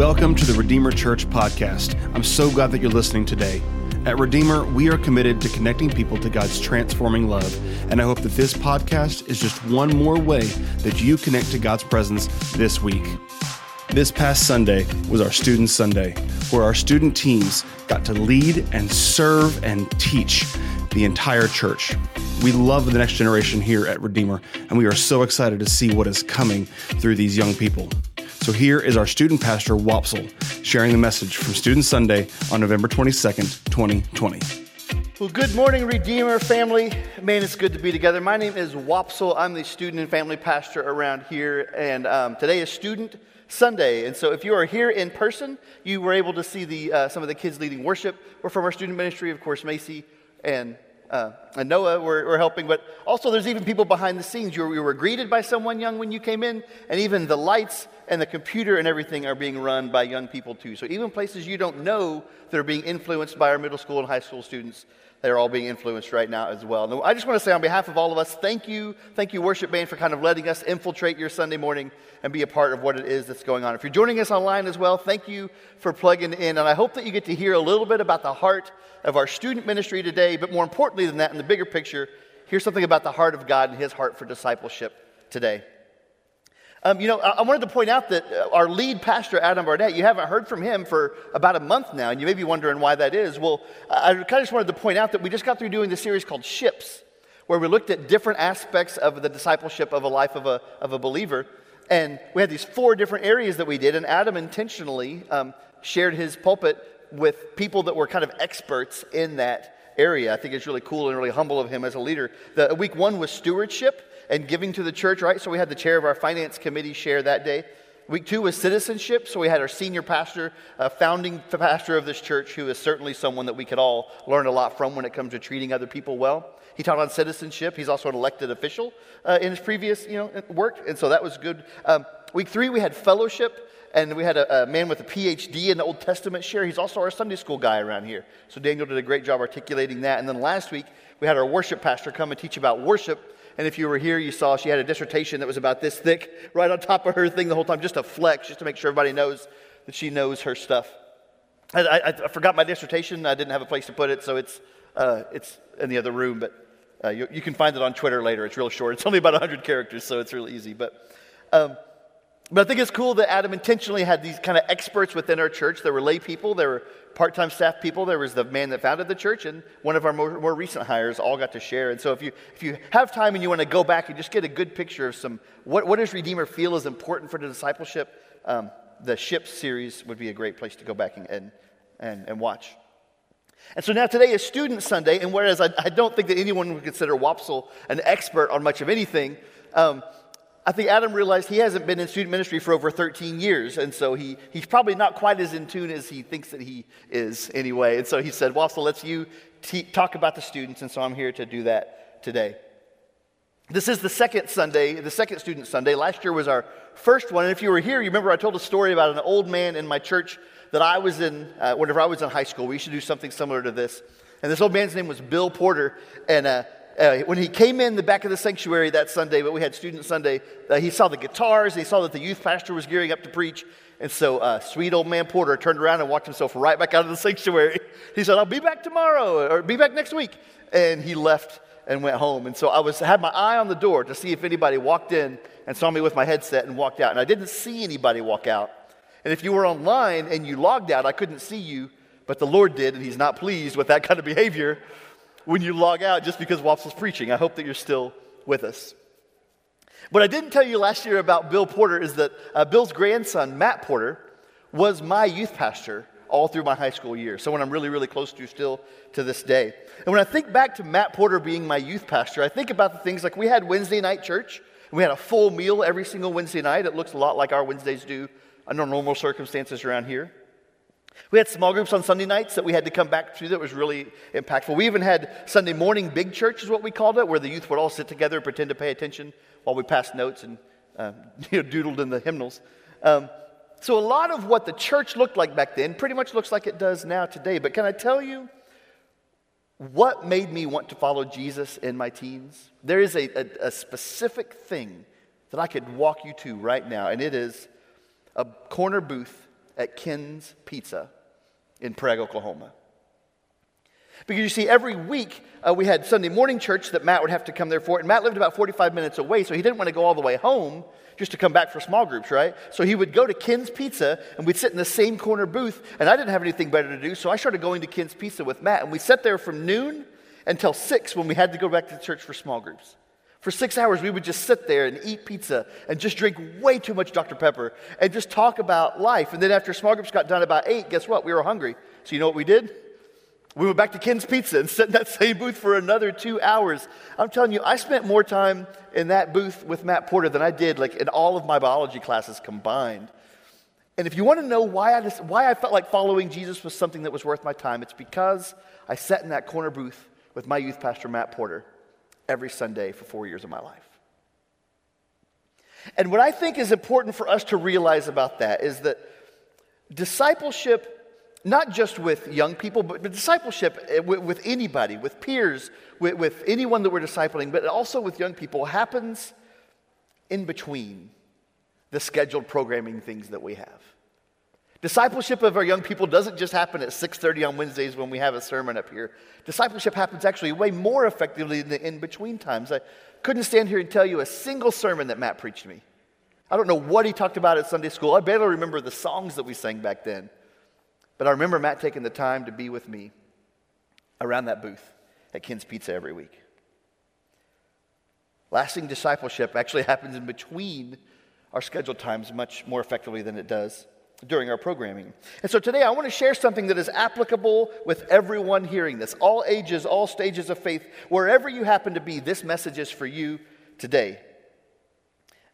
Welcome to the Redeemer Church podcast. I'm so glad that you're listening today. At Redeemer, we are committed to connecting people to God's transforming love, and I hope that this podcast is just one more way that you connect to God's presence this week. This past Sunday was our Student Sunday, where our student teams got to lead and serve and teach the entire church. We love the next generation here at Redeemer, and we are so excited to see what is coming through these young people. So here is our student pastor, Wopsle, sharing the message from Student Sunday on November 22nd, 2020. Well, good morning, Redeemer family. Man, it's good to be together. My name is Wopsle. I'm the student and family pastor around here, and um, today is Student Sunday. And so, if you are here in person, you were able to see the, uh, some of the kids leading worship. We're from our student ministry, of course, Macy and uh, and Noah were, were, helping, but also there's even people behind the scenes. You were, you were, greeted by someone young when you came in, and even the lights and the computer and everything are being run by young people too. So even places you don't know that are being influenced by our middle school and high school students, they're all being influenced right now as well. And I just want to say on behalf of all of us, thank you, thank you, worship band, for kind of letting us infiltrate your Sunday morning and be a part of what it is that's going on. If you're joining us online as well, thank you for plugging in. And I hope that you get to hear a little bit about the heart of our student ministry today, but more importantly than that, in the bigger picture, hear something about the heart of God and his heart for discipleship today. Um, you know, I, wanted to point out that uh, our lead pastor, Adam Barnett, you haven't heard from him for about a month now, and you may be wondering why that is. Well, I kind of just wanted to point out that we just got through doing the series called Ships, where we looked at different aspects of the discipleship of a life of a, of a believer. And we had these four different areas that we did, and Adam intentionally um, shared his pulpit with people that were kind of experts in that area. I think it's really cool and really humble of him as a leader. The, week one was stewardship and giving to the church, right? So we had the chair of our finance committee share that day. Week two was citizenship. So we had our senior pastor, uh, founding pastor of this church, who is certainly someone that we could all learn a lot from when it comes to treating other people well. He taught on citizenship. He's also an elected official uh, in his previous you know, work, and so that was good. Um, week three, we had fellowship and we had a, a, man with a PhD in the Old Testament share. He's also our Sunday school guy around here. So Daniel did a great job articulating that. And then last week, we had our worship pastor come and teach about worship. And if you were here, you saw she had a dissertation that was about this thick, right on top of her thing the whole time, just a flex, just to make sure everybody knows that she knows her stuff. I, I, I forgot my dissertation. I didn't have a place to put it, so it's, uh, it's in the other room. But uh, you, you, can find it on Twitter later. It's real short. It's only about 100 characters, so it's really easy. But um, but I think it's cool that Adam intentionally had these kind of experts within our church. There were lay people, there were part time staff people, there was the man that founded the church, and one of our more, more, recent hires all got to share. And so if you, if you have time and you want to go back and just get a good picture of some, what, what does Redeemer feel is important for the discipleship, um, the Ship series would be a great place to go back and, and, and, watch. And so now today is Student Sunday, and whereas I, I, don't think that anyone would consider Wopsle an expert on much of anything, um, I think Adam realized he hasn't been in student ministry for over 13 years, and so he, he's probably not quite as in tune as he thinks that he is anyway. And so he said, Well, so let's you talk about the students, and so I'm here to do that today. This is the second Sunday, the second student Sunday. Last year was our first one, and if you were here, you remember I told a story about an old man in my church that I was in, uh, whenever I was in high school. We used to do something similar to this. And this old man's name was Bill Porter, and uh, uh, when he came in the back of the sanctuary that Sunday, but we had Student Sunday, uh, he saw the guitars, he saw that the youth pastor was gearing up to preach. And so, uh, sweet old man Porter turned around and walked himself right back out of the sanctuary. He said, I'll be back tomorrow or be back next week. And he left and went home. And so I was, had my eye on the door to see if anybody walked in and saw me with my headset and walked out. And I didn't see anybody walk out. And if you were online and you logged out, I couldn't see you, but the Lord did, and He's not pleased with that kind of behavior when you log out just because Wopsle's preaching. I hope that you're still with us. What I didn't tell you last year about Bill Porter is that uh, Bill's grandson, Matt Porter, was my youth pastor all through my high school years. Someone I'm really, really close to still to this day. And when I think back to Matt Porter being my youth pastor, I think about the things like we had Wednesday night church. We had a full meal every single Wednesday night. It looks a lot like our Wednesdays do under normal circumstances around here. We had small groups on Sunday nights that we had to come back to that was really impactful. We even had Sunday morning big church, is what we called it, where the youth would all sit together and pretend to pay attention while we passed notes and uh, you know, doodled in the hymnals. Um, so, a lot of what the church looked like back then pretty much looks like it does now today. But can I tell you what made me want to follow Jesus in my teens? There is a, a, a specific thing that I could walk you to right now, and it is a corner booth at Ken's Pizza in Prague, Oklahoma. Because you see, every week uh, we had Sunday morning church that Matt would have to come there for. And Matt lived about 45 minutes away, so he didn't want to go all the way home just to come back for small groups, right? So he would go to Ken's Pizza, and we'd sit in the same corner booth. And I didn't have anything better to do, so I started going to Ken's Pizza with Matt. And we sat there from noon until 6 when we had to go back to church for small groups. For six hours, we would just sit there and eat pizza and just drink way too much Dr. Pepper and just talk about life. And then after small groups got done about eight, guess what? We were hungry. So you know what we did? We went back to Ken's Pizza and sat in that same booth for another two hours. I'm telling you, I spent more time in that booth with Matt Porter than I did like in all of my biology classes combined. And if you want to know why I, just, why I felt like following Jesus was something that was worth my time, it's because I sat in that corner booth with my youth pastor, Matt Porter every Sunday for four years of my life. And what I think is important for us to realize about that is that discipleship, not just with young people, but discipleship eh, with, anybody, with peers, with, with anyone that we're discipling, but also with young people, happens in between the scheduled programming things that we have. Discipleship of our young people doesn't just happen at 6:30 on Wednesdays when we have a sermon up here. Discipleship happens actually way more effectively in the in-between times. I couldn't stand here and tell you a single sermon that Matt preached me. I don't know what he talked about at Sunday school. I barely remember the songs that we sang back then. But I remember Matt taking the time to be with me around that booth at Ken's Pizza every week. Lasting discipleship actually happens in between our scheduled times much more effectively than it does during our programming. And so today I want to share something that is applicable with everyone hearing this, all ages, all stages of faith, wherever you happen to be, this message is for you today.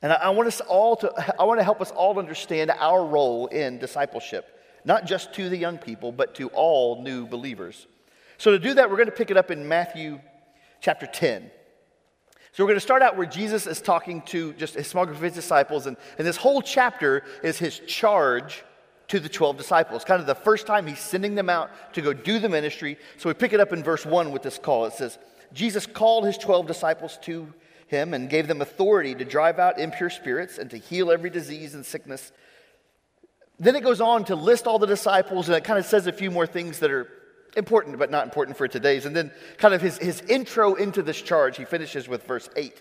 And I, want us all to I want to help us all understand our role in discipleship, not just to the young people, but to all new believers. So to do that, we're going to pick it up in Matthew chapter 10. So we're going to start out where Jesus is talking to just a small group of his disciples, and, and this whole chapter is his charge to the 12 disciples. Kind of the first time he's sending them out to go do the ministry. So we pick it up in verse 1 with this call. It says, Jesus called his 12 disciples to him and gave them authority to drive out impure spirits and to heal every disease and sickness. Then it goes on to list all the disciples, and it kind of says a few more things that are important but not important for today's. And then, kind of his, his intro into this charge, he finishes with verse 8.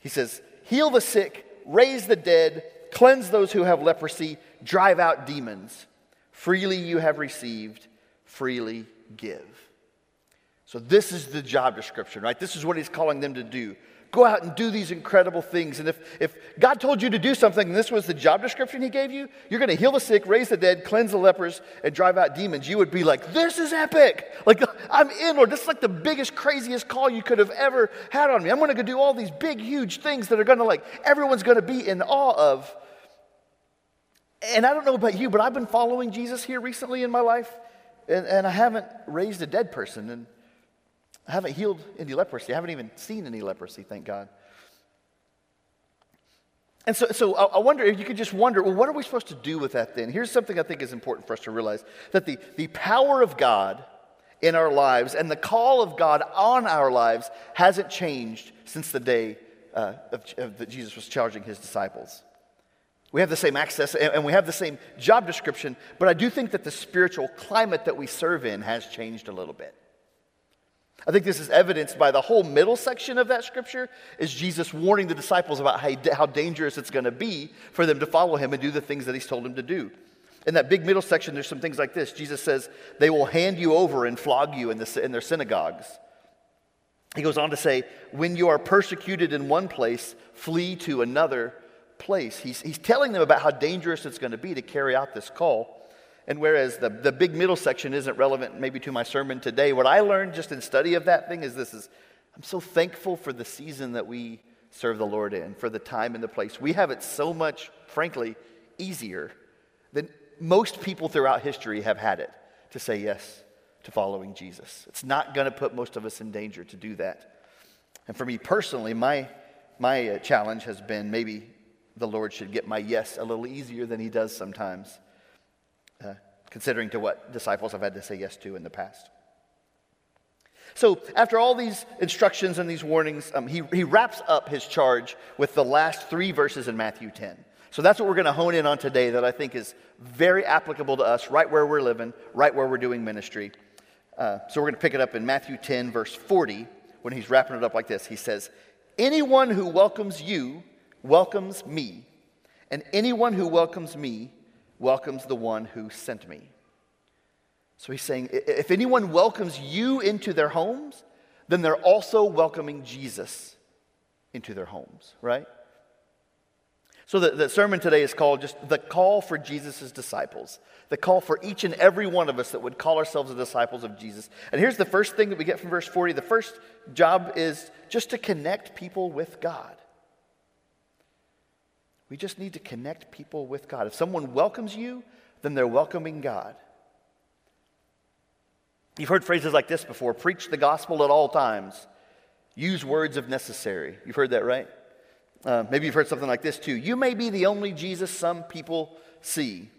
He says, Heal the sick, raise the dead, cleanse those who have leprosy, drive out demons. Freely you have received, freely give. So, this is the job description, right? This is what he's calling them to do go out and do these incredible things. And if, if God told you to do something and this was the job description He gave you, you're going to heal the sick, raise the dead, cleanse the lepers, and drive out demons, you would be like, This is epic. Like, I'm in, Lord. This is like the biggest, craziest call you could have ever had on me. I'm going to go do all these big, huge things that are going to, like, everyone's going to be in awe of. And I don't know about you, but I've been following Jesus here recently in my life, and, and I haven't raised a dead person. And I haven't healed any leprosy. I haven't even seen any leprosy, thank God. And so, so I wonder if you could just wonder, well, what are we supposed to do with that then? Here's something I think is important for us to realize that the, the power of God in our lives and the call of God on our lives hasn't changed since the day uh, of, of, that Jesus was charging his disciples. We have the same access and, and we have the same job description, but I do think that the spiritual climate that we serve in has changed a little bit. I think this is evidenced by the whole middle section of that scripture is Jesus warning the disciples about how, how dangerous it's going to be for them to follow him and do the things that he's told them to do. In that big middle section, there's some things like this. Jesus says, they will hand you over and flog you in, the, in their synagogues. He goes on to say, when you are persecuted in one place, flee to another place. He's, he's telling them about how dangerous it's going to be to carry out this call. And whereas the, the big middle section isn't relevant maybe to my sermon today, what I learned just in study of that thing is this is I'm so thankful for the season that we serve the Lord in, for the time and the place. We have it so much, frankly, easier than most people throughout history have had it to say yes to following Jesus. It's not going to put most of us in danger to do that. And for me personally, my, my uh, challenge has been maybe the Lord should get my yes a little easier than he does sometimes uh, considering to what disciples have had to say yes to in the past. So, after all these instructions and these warnings, um, he, he wraps up his charge with the last three verses in Matthew 10. So that's what we're going to hone in on today that I think is very applicable to us right where we're living, right where we're doing ministry. Uh, so we're going to pick it up in Matthew 10, verse 40, when he's wrapping it up like this. He says, Anyone who welcomes you welcomes me, and anyone who welcomes me welcomes the one who sent me. So he's saying, if anyone welcomes you into their homes, then they're also welcoming Jesus into their homes, right? So the, the sermon today is called just the call for Jesus' disciples. The call for each and every one of us that would call ourselves the disciples of Jesus. And here's the first thing that we get from verse 40. The first job is just to connect people with God. We just need to connect people with God. If someone welcomes you, then they're welcoming God. You've heard phrases like this before preach the gospel at all times, use words if necessary. You've heard that, right? Uh, maybe you've heard something like this too. You may be the only Jesus some people see.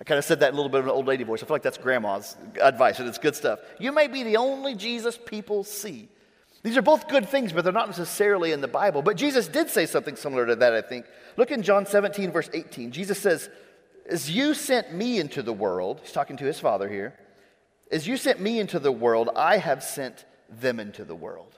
I kind of said that in a little bit of an old lady voice. I feel like that's grandma's advice, and it's good stuff. You may be the only Jesus people see. These are both good things, but they're not necessarily in the Bible. But Jesus did say something similar to that, I think. Look in John 17, verse 18. Jesus says, As you sent me into the world, he's talking to his Father here, as you sent me into the world, I have sent them into the world.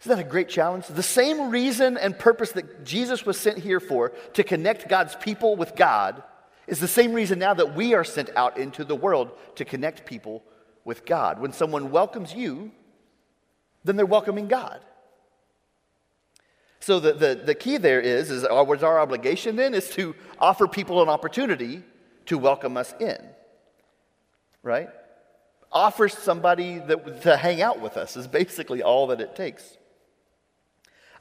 Isn't that a great challenge? The same reason and purpose that Jesus was sent here for, to connect God's people with God, is the same reason now that we are sent out into the world to connect people with God. When someone welcomes you, then they're welcoming God. So the, the, the key there is, is our, our obligation then is to offer people an opportunity to welcome us in. Right? Offer somebody that, to hang out with us is basically all that it takes.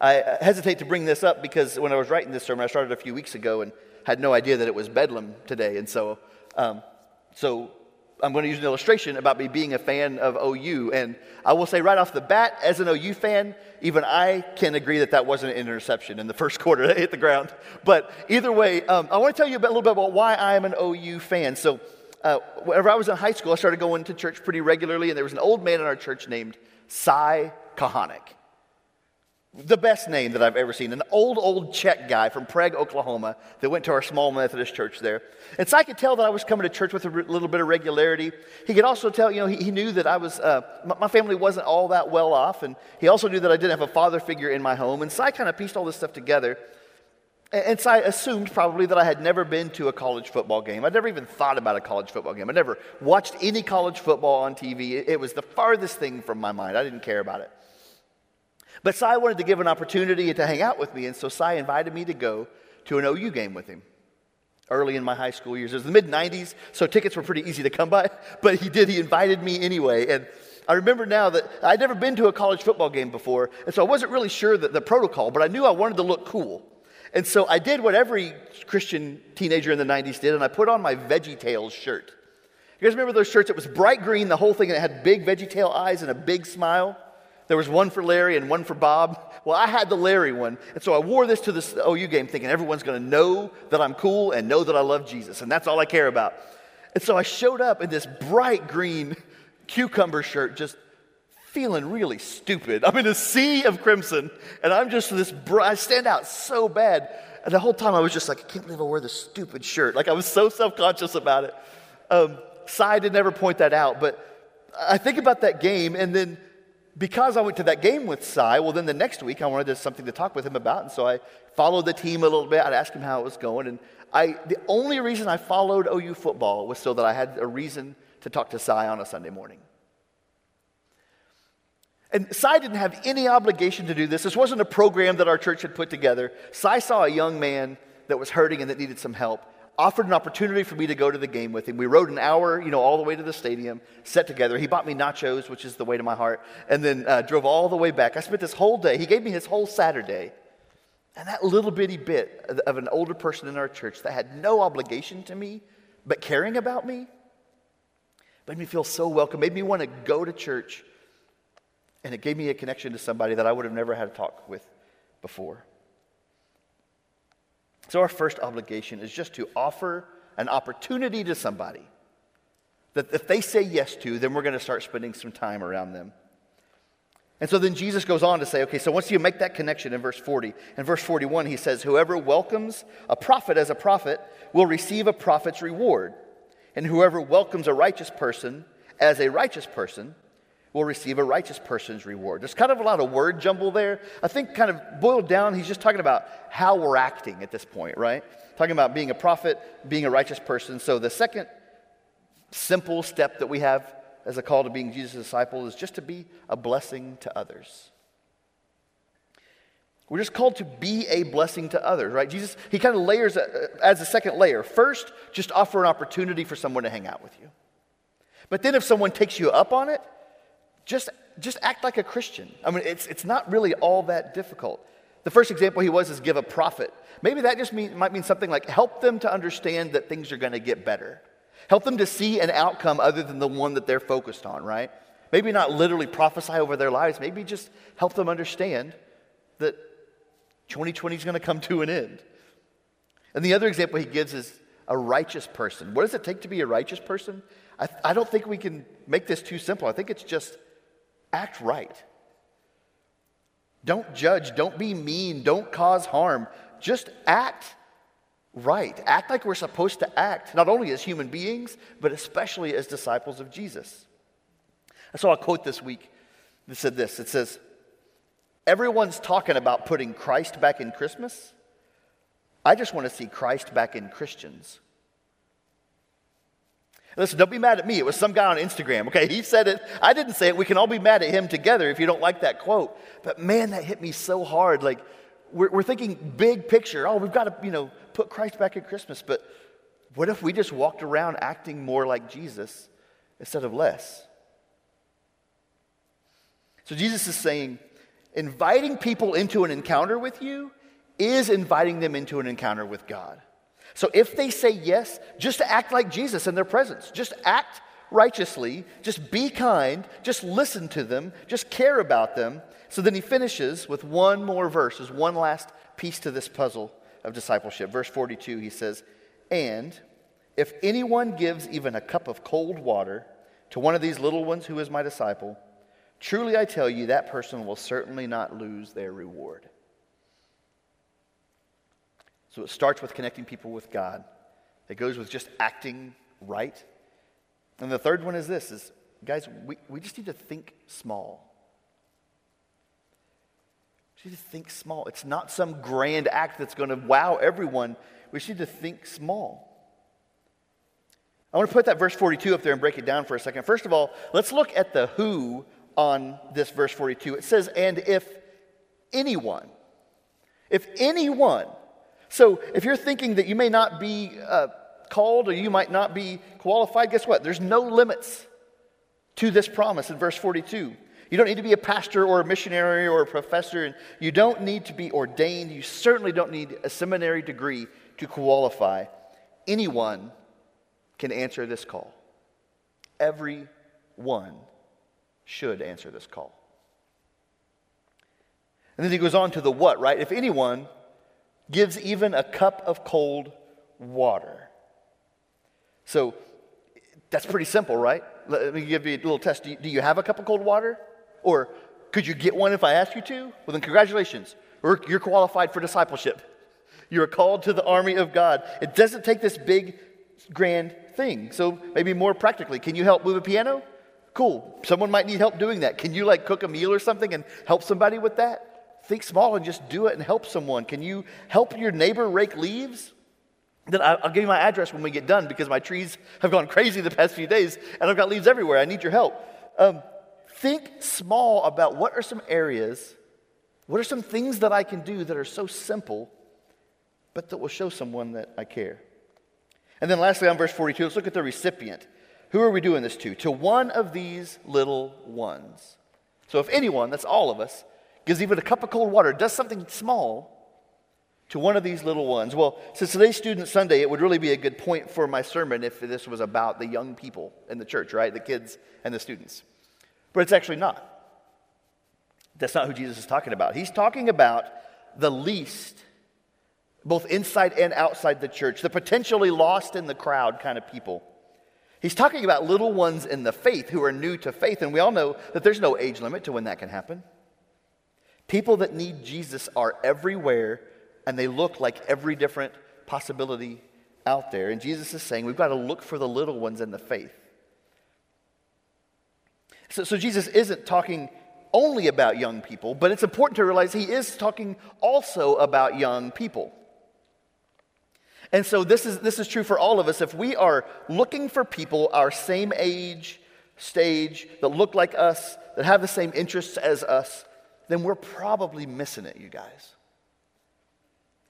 I hesitate to bring this up because when I was writing this sermon, I started a few weeks ago and had no idea that it was Bedlam today. And so, um, so I'm going to use an illustration about me being a fan of OU. And I will say right off the bat, as an OU fan, even I can agree that that wasn't an interception in the first quarter that hit the ground. But either way, um, I want to tell you a, little bit about why I am an OU fan. So, uh, whenever I was in high school, I started going to church pretty regularly, and there was an old man in our church named Cy Kahanik the best name that I've ever seen. An old, old Czech guy from Prague, Oklahoma, that went to our small Methodist church there. And so I could tell that I was coming to church with a little bit of regularity. He could also tell, you know, he, he knew that I was, uh, my, my, family wasn't all that well off. And he also knew that I didn't have a father figure in my home. And so I kind of pieced all this stuff together. And, and so I assumed probably that I had never been to a college football game. I'd never even thought about a college football game. I'd never watched any college football on TV. It, it was the farthest thing from my mind. I didn't care about it. But Cy wanted to give an opportunity to hang out with me, and so Cy invited me to go to an OU game with him early in my high school years. It was the mid 90s, so tickets were pretty easy to come by, but he did. He invited me anyway. And I remember now that I'd never been to a college football game before, and so I wasn't really sure that the protocol, but I knew I wanted to look cool. And so I did what every Christian teenager in the 90s did, and I put on my Veggie Tales shirt. You guys remember those shirts? It was bright green, the whole thing, and it had big Veggie Tale eyes and a big smile. There was one for Larry and one for Bob. Well, I had the Larry one. And so I wore this to this OU game thinking everyone's going to know that I'm cool and know that I love Jesus. And that's all I care about. And so I showed up in this bright green cucumber shirt, just feeling really stupid. I'm in a sea of crimson, and I'm just this I stand out so bad. And the whole time I was just like, I can't believe I wore this stupid shirt. Like I was so self conscious about it. Um, Cy did never point that out, but I think about that game, and then because I went to that game with Cy, well, then the next week I wanted to something to talk with him about. And so I followed the team a little bit. I'd ask him how it was going. And I, the only reason I followed OU football was so that I had a reason to talk to Cy on a Sunday morning. And Cy didn't have any obligation to do this. This wasn't a program that our church had put together. Cy saw a young man that was hurting and that needed some help offered an opportunity for me to go to the game with him. We rode an hour, you know, all the way to the stadium, sat together. He bought me nachos, which is the way to my heart, and then uh, drove all the way back. I spent this whole day. He gave me his whole Saturday. And that little bitty bit of an older person in our church that had no obligation to me, but caring about me, made me feel so welcome, made me want to go to church. And it gave me a connection to somebody that I would have never had a talk with before. So, our first obligation is just to offer an opportunity to somebody that if they say yes to, then we're going to start spending some time around them. And so then Jesus goes on to say, okay, so once you make that connection in verse 40, in verse 41, he says, Whoever welcomes a prophet as a prophet will receive a prophet's reward. And whoever welcomes a righteous person as a righteous person will receive a righteous person's reward. There's kind of a lot of word jumble there. I think, kind of boiled down, he's just talking about how we're acting at this point, right? Talking about being a prophet, being a righteous person. So the second simple step that we have as a call to being Jesus' disciple is just to be a blessing to others. We're just called to be a blessing to others, right? Jesus, he kind of layers uh, uh, as a second layer. First, just offer an opportunity for someone to hang out with you. But then if someone takes you up on it, just, just act like a Christian. I mean, it's, it's not really all that difficult. The first example he was is give a prophet. Maybe that just mean, might mean something like help them to understand that things are going to get better. Help them to see an outcome other than the one that they're focused on, right? Maybe not literally prophesy over their lives, maybe just help them understand that 2020 is going to come to an end. And the other example he gives is a righteous person. What does it take to be a righteous person? I, I don't think we can make this too simple. I think it's just act right. Don't judge. Don't be mean. Don't cause harm. Just act right. Act like we're supposed to act, not only as human beings, but especially as disciples of Jesus. I saw a quote this week that said this it says, Everyone's talking about putting Christ back in Christmas. I just want to see Christ back in Christians. Listen, don't be mad at me. It was some guy on Instagram, okay? He said it. I didn't say it. We can all be mad at him together if you don't like that quote. But man, that hit me so hard. Like, we're, we're thinking big picture. Oh, we've got to, you know, put Christ back at Christmas. But what if we just walked around acting more like Jesus instead of less? So Jesus is saying, inviting people into an encounter with you is inviting them into an encounter with God. So if they say yes, just act like Jesus in their presence. Just act righteously. Just be kind. Just listen to them. Just care about them. So then he finishes with one more verse, as one last piece to this puzzle of discipleship. Verse 42, he says, And if anyone gives even a cup of cold water to one of these little ones who is my disciple, truly I tell you, that person will certainly not lose their reward. So it starts with connecting people with God. It goes with just acting right. And the third one is this is guys, we, we just need to think small. We just need to think small. It's not some grand act that's going to wow everyone. We just need to think small. I want to put that verse 42 up there and break it down for a second. First of all, let's look at the who on this verse 42. It says, and if anyone, if anyone, so if you're thinking that you may not be uh, called or you might not be qualified, guess what? There's no limits to this promise in verse 42. You don't need to be a pastor or a missionary or a professor, and you don't need to be ordained. You certainly don't need a seminary degree to qualify. Anyone can answer this call. Everyone should answer this call. And then he goes on to the what, right? If anyone gives even a cup of cold water. So that's pretty simple, right? Let me give you a little test. Do you, do you, have a cup of cold water? Or could you get one if I asked you to? Well, then, congratulations. You're qualified for discipleship. You're called to the army of God. It doesn't take this big, grand thing. So, maybe more practically, can you help move a piano? Cool. Someone might need help doing that. Can you like cook a meal or something and help somebody with that? Think small and just do it and help someone. Can you help your neighbor rake leaves? Then I'll give you my address when we get done because my trees have gone crazy the past few days and I've got leaves everywhere. I need your help. Um, think small about what are some areas, what are some things that I can do that are so simple, but that will show someone that I care. And then lastly, on verse 42, let's look at the recipient. Who are we doing this to? To one of these little ones. So if anyone, that's all of us, gives even a cup of cold water, does something small to one of these little ones. Well, since today's Student Sunday, it would really be a good point for my sermon if this was about the young people in the church, right? The kids and the students. But it's actually not. That's not who Jesus is talking about. He's talking about the least, both inside and outside the church, the potentially lost in the crowd kind of people. He's talking about little ones in the faith who are new to faith, and we all know that there's no age limit to when that can happen. People that need Jesus are everywhere, and they look like every different possibility out there. And Jesus is saying we've got to look for the little ones in the faith. So, so Jesus isn't talking only about young people, but it's important to realize he is talking also about young people. And so this is, this is true for all of us. If we are looking for people our same age, stage, that look like us, that have the same interests as us, then we're probably missing it, you guys.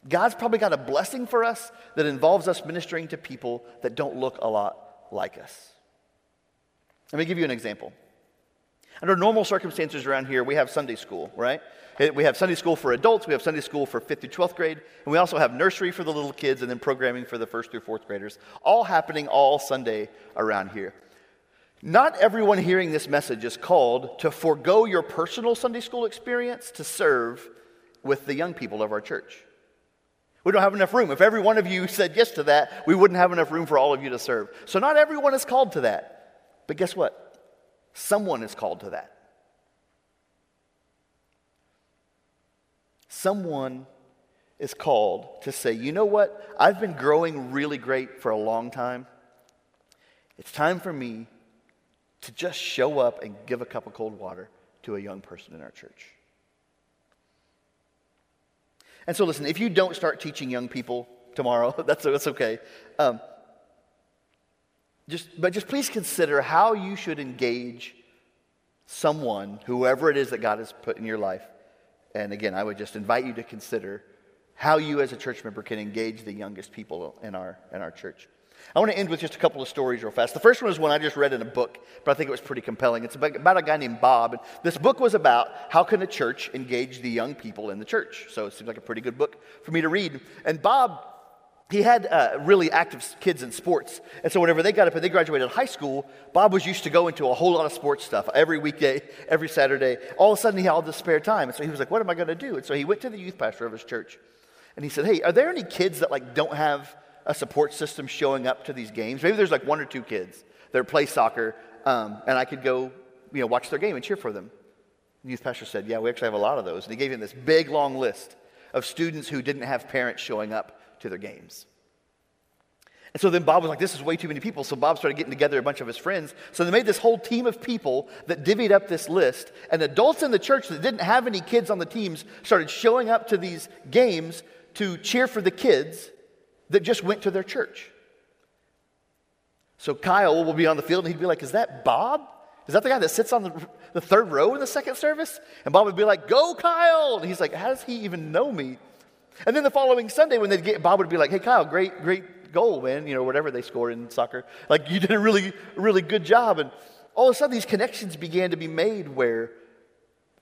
God's probably got a blessing for us that involves us ministering to people that don't look a lot like us. Let me give you an example. Under normal circumstances around here, we have Sunday school, right? We have Sunday school for adults, we have Sunday school for 5th through 12th grade, and we also have nursery for the little kids and then programming for the 1st through 4th graders, all happening all Sunday around here. Not everyone hearing this message is called to forego your personal Sunday school experience to serve with the young people of our church. We don't have enough room. If every one of you said yes to that, we wouldn't have enough room for all of you to serve. So, not everyone is called to that. But guess what? Someone is called to that. Someone is called to say, you know what? I've been growing really great for a long time. It's time for me to just show up and give a cup of cold water to a young person in our church. And so, listen, if you don't start teaching young people tomorrow, that's, that's okay. Um, just, but just please consider how you should engage someone, whoever it is that God has put in your life. And again, I would just invite you to consider how you as a church member can engage the youngest people in our, in our church. I want to end with just a couple of stories real fast. The first one is one I just read in a book, but I think it was pretty compelling. It's about, a guy named Bob. And this book was about how can a church engage the young people in the church. So it seems like a pretty good book for me to read. And Bob he had uh, really active kids in sports. And so whenever they got up and they graduated high school, Bob was used to go into a whole lot of sports stuff every weekday, every Saturday. All of a sudden, he had all this spare time. And so he was like, what am I going to do? And so he went to the youth pastor of his church. And he said, hey, are there any kids that like don't have a support system showing up to these games? Maybe there's like one or two kids that play soccer, um, and I could go you know, watch their game and cheer for them. The youth pastor said, yeah, we actually have a lot of those. And he gave him this big, long list of students who didn't have parents showing up to their games. And so then Bob was like, this is way too many people. So Bob started getting together a bunch of his friends. So they made this whole team of people that divvied up this list. And adults in the church that didn't have any kids on the teams started showing up to these games to cheer for the kids that just went to their church. So Kyle will be on the field and he'd be like, Is that Bob? Is that the guy that sits on the, the third row in the second service? And Bob would be like, Go, Kyle! And he's like, How does he even know me? And then the following Sunday, when they'd get, Bob would be like, Hey, Kyle, great, great goal, man. You know, whatever they scored in soccer. Like, you did a really, really good job. And all of a sudden, these connections began to be made where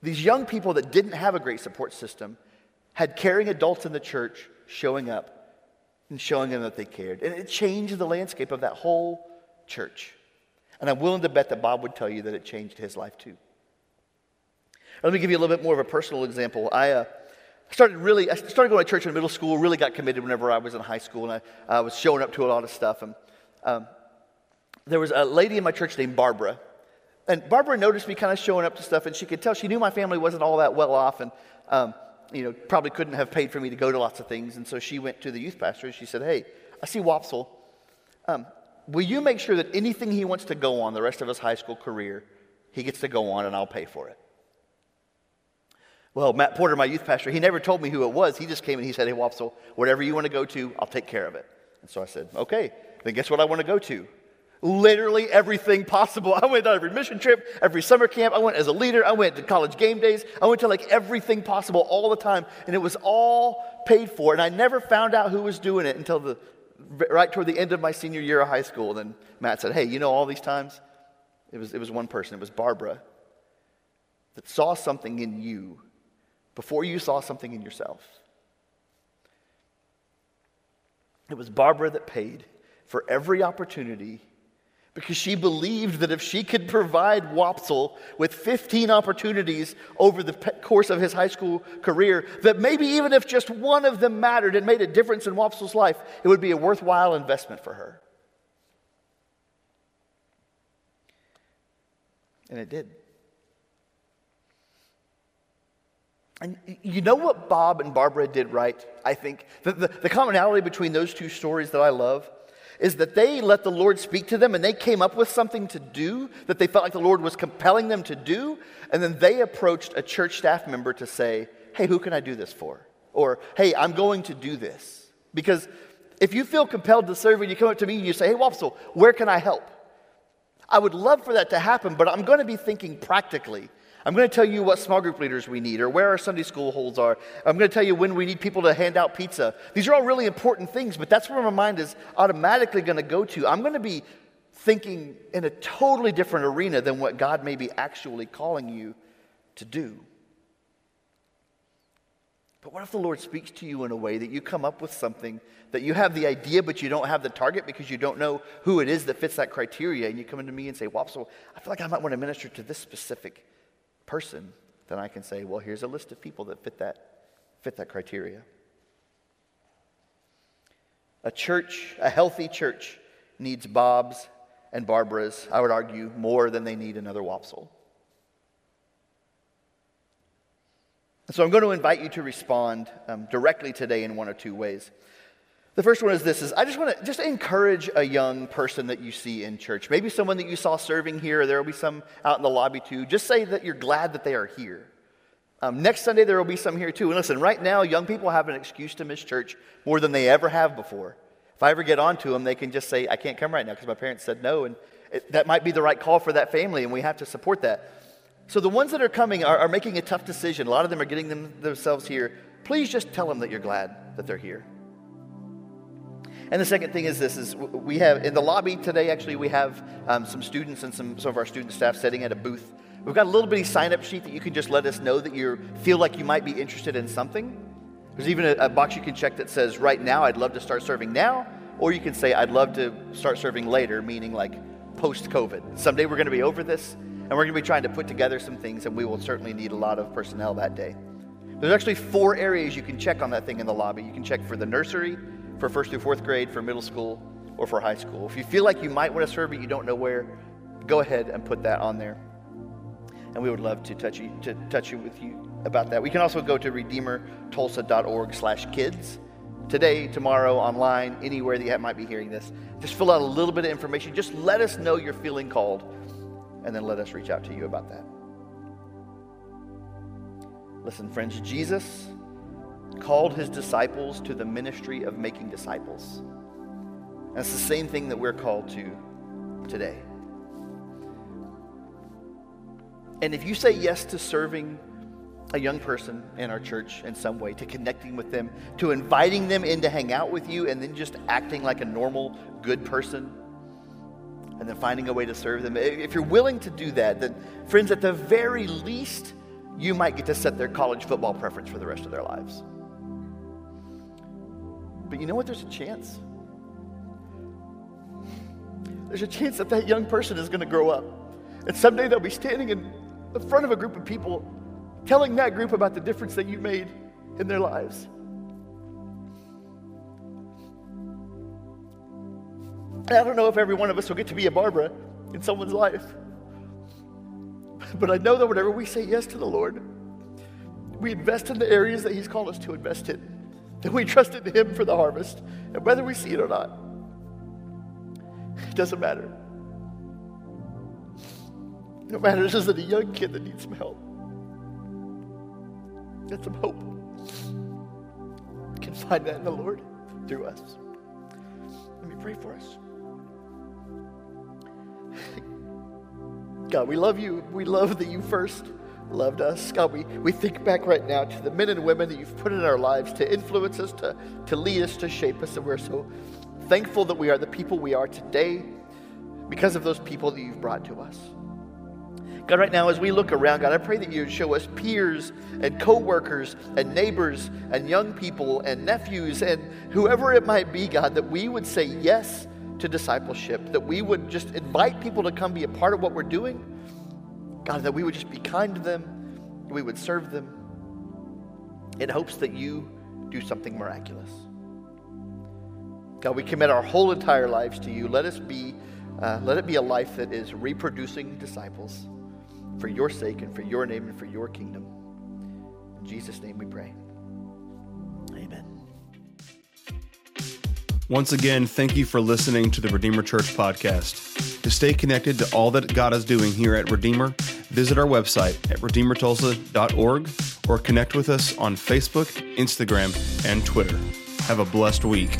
these young people that didn't have a great support system had caring adults in the church showing up and showing them that they cared. And it changed the landscape of that whole church. And I'm willing to bet that Bob would tell you that it changed his life too. Let me give you a little bit more of a personal example. I, uh, started really, I started going to church in middle school, really got committed whenever I was in high school, and I, I was showing up to a lot of stuff. And um, there was a lady in my church named Barbara. And Barbara noticed me kind of showing up to stuff, and she could tell she knew my family wasn't all that well off, and um, you know, probably couldn't have paid for me to go to lots of things. And so she went to the youth pastor and she said, Hey, I see Wopsle. Um, will you make sure that anything he wants to go on the rest of his high school career, he gets to go on and I'll pay for it? Well, Matt Porter, my youth pastor, he never told me who it was. He just came and he said, Hey, Wopsle, whatever you want to go to, I'll take care of it. And so I said, Okay, then guess what I want to go to? Literally everything possible. I went on every mission trip, every summer camp. I went as a leader. I went to college game days. I went to like everything possible all the time. And it was all paid for. And I never found out who was doing it until the, right toward the end of my senior year of high school. And then Matt said, Hey, you know, all these times, it was, it was one person, it was Barbara, that saw something in you before you saw something in yourself. It was Barbara that paid for every opportunity because she believed that if she could provide Wopsle with 15 opportunities over the course of his high school career, that maybe even if just one of them mattered and made a difference in Wopsle's life, it would be a worthwhile investment for her. And it did. And you know what Bob and Barbara did right, I think? The, the, the, commonality between those two stories that I love is that they let the Lord speak to them and they came up with something to do that they felt like the Lord was compelling them to do. And then they approached a church staff member to say, Hey, who can I do this for? Or, Hey, I'm going to do this. Because if you feel compelled to serve and you come up to me and you say, Hey, Wopsle, where can I help? I would love for that to happen, but I'm going to be thinking practically. I'm going to tell you what small group leaders we need or where our Sunday school holds are. I'm going to tell you when we need people to hand out pizza. These are all really important things, but that's where my mind is automatically going to go to. I'm going to be thinking in a totally different arena than what God may be actually calling you to do. But what if the Lord speaks to you in a way that you come up with something that you have the idea, but you don't have the target because you don't know who it is that fits that criteria? And you come into me and say, Wopsle, I feel like I might want to minister to this specific person. Then I can say, well, here's a list of people that fit that, fit that criteria. A church, a healthy church, needs Bob's and Barbara's, I would argue, more than they need another Wopsle. So I'm going to invite you to respond um, directly today in one or two ways. The first one is this is I just want to just encourage a young person that you see in church. Maybe someone that you saw serving here, there will be some out in the lobby too. Just say that you're glad that they are here. Um, next Sunday, there will be some here too. And listen, right now, young people have an excuse to miss church more than they ever have before. If I ever get on to them, they can just say, I can't come right now because my parents said no. And it, that might be the right call for that family, and we have to support that. So the ones that are coming are, are making a tough decision. A lot of them are getting them, themselves here. Please just tell them that you're glad that they're here. And the second thing is this: is we have in the lobby today. Actually, we have um, some students and some, some of our student staff sitting at a booth. We've got a little bitty sign-up sheet that you can just let us know that you feel like you might be interested in something. There's even a, a box you can check that says, "Right now, I'd love to start serving now," or you can say, "I'd love to start serving later," meaning like post-COVID. Someday we're going to be over this, and we're going to be trying to put together some things, and we will certainly need a lot of personnel that day. There's actually four areas you can check on that thing in the lobby. You can check for the nursery, for first through fourth grade, for middle school, or for high school. If you feel like you might want to serve but you don't know where, go ahead and put that on there. And we would love to touch you, to touch you with you about that. We can also go to redeemertulsa.org slash kids. Today, tomorrow, online, anywhere that you might be hearing this. Just fill out a little bit of information. Just let us know you're feeling called, and then let us reach out to you about that. Listen, friends, Jesus called his disciples to the ministry of making disciples. That's the same thing that we're called to today. And if you say yes to serving a young person in our church in some way, to connecting with them, to inviting them in to hang out with you, and then just acting like a normal, good person, and then finding a way to serve them, if you're willing to do that, then, friends, at the very least, you might get to set their college football preference for the rest of their lives. But you know what? There's a chance. There's a chance that that young person is going to grow up. And someday they'll be standing in the front of a group of people telling that group about the difference that you made in their lives. And I don't know if every one of us will get to be a Barbara in someone's life. But I know that whenever we say yes to the Lord, we invest in the areas that He's called us to invest in that we trust in Him for the harvest. And whether we see it or not, it doesn't matter. No matter, it's just a young kid that needs some help. Get some hope. can find that in the Lord through us. Let me pray for us. God, we love you. We love that you first loved us. God, we, we think back right now to the men and women that you've put in our lives to influence us, to, to lead us, to shape us. And we're so thankful that we are the people we are today because of those people that you've brought to us. God, right now, as we look around, God, I pray that you would show us peers and coworkers and neighbors and young people and nephews and whoever it might be, God, that we would say yes to discipleship, that we would just invite people to come be a part of what we're doing God, that we would just be kind to them, we would serve them in hopes that you do something miraculous. God, we commit our whole entire lives to you. Let us be, uh, let it be a life that is reproducing disciples for your sake and for your name and for your kingdom. In Jesus' name we pray. Amen. Once again, thank you for listening to the Redeemer Church podcast. To stay connected to all that God is doing here at Redeemer, visit our website at redeemertulsa.org or connect with us on Facebook, Instagram, and Twitter. Have a blessed week.